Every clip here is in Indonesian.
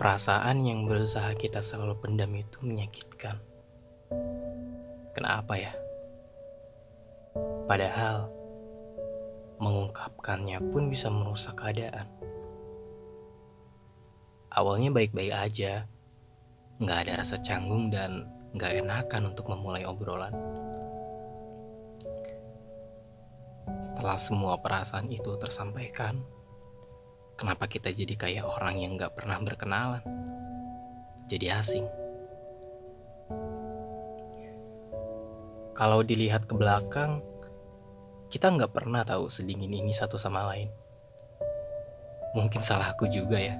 Perasaan yang berusaha kita selalu pendam itu menyakitkan. Kenapa ya? Padahal mengungkapkannya pun bisa merusak keadaan. Awalnya baik-baik aja, nggak ada rasa canggung dan nggak enakan untuk memulai obrolan. Setelah semua perasaan itu tersampaikan, Kenapa kita jadi kayak orang yang gak pernah berkenalan? Jadi asing. Kalau dilihat ke belakang, kita nggak pernah tahu sedingin ini satu sama lain. Mungkin salah aku juga ya.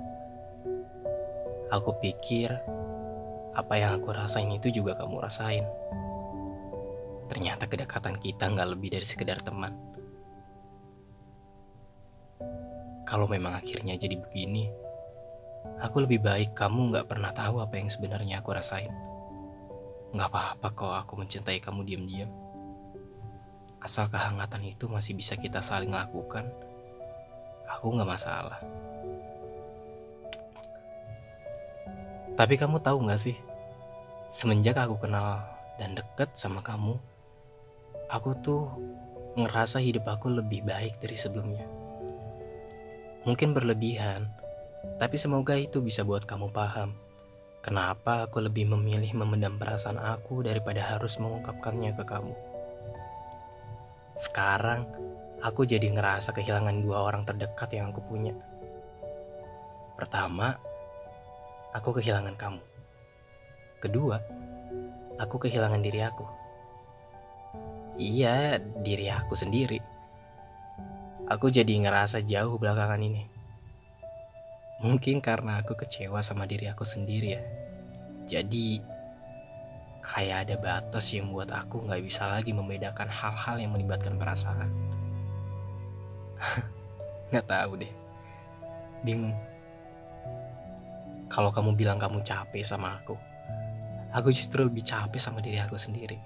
Aku pikir apa yang aku rasain itu juga kamu rasain. Ternyata kedekatan kita nggak lebih dari sekedar teman. Kalau memang akhirnya jadi begini, aku lebih baik kamu gak pernah tahu apa yang sebenarnya aku rasain. Gak apa-apa kok aku mencintai kamu diam-diam. Asal kehangatan itu masih bisa kita saling lakukan, aku gak masalah. Tapi kamu tahu gak sih, semenjak aku kenal dan deket sama kamu, aku tuh ngerasa hidup aku lebih baik dari sebelumnya. Mungkin berlebihan, tapi semoga itu bisa buat kamu paham. Kenapa aku lebih memilih memendam perasaan aku daripada harus mengungkapkannya ke kamu. Sekarang, aku jadi ngerasa kehilangan dua orang terdekat yang aku punya. Pertama, aku kehilangan kamu. Kedua, aku kehilangan diri aku. Iya, diri aku sendiri aku jadi ngerasa jauh belakangan ini. Mungkin karena aku kecewa sama diri aku sendiri ya. Jadi kayak ada batas yang buat aku nggak bisa lagi membedakan hal-hal yang melibatkan perasaan. nggak tahu deh, bingung. Kalau kamu bilang kamu capek sama aku, aku justru lebih capek sama diri aku sendiri.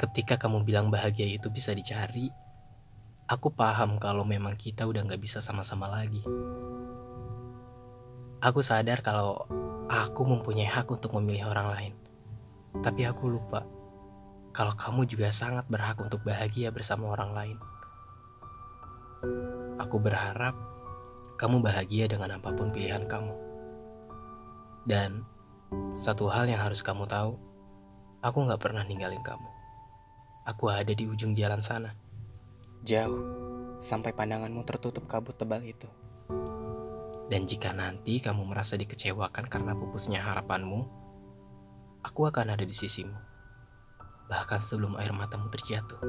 Ketika kamu bilang bahagia itu bisa dicari, aku paham kalau memang kita udah gak bisa sama-sama lagi. Aku sadar kalau aku mempunyai hak untuk memilih orang lain. Tapi aku lupa kalau kamu juga sangat berhak untuk bahagia bersama orang lain. Aku berharap kamu bahagia dengan apa pun pilihan kamu. Dan satu hal yang harus kamu tahu, aku gak pernah ninggalin kamu aku ada di ujung jalan sana. Jauh, sampai pandanganmu tertutup kabut tebal itu. Dan jika nanti kamu merasa dikecewakan karena pupusnya harapanmu, aku akan ada di sisimu. Bahkan sebelum air matamu terjatuh.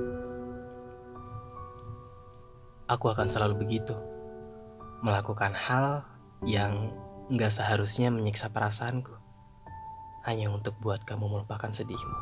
Aku akan selalu begitu. Melakukan hal yang gak seharusnya menyiksa perasaanku. Hanya untuk buat kamu melupakan sedihmu.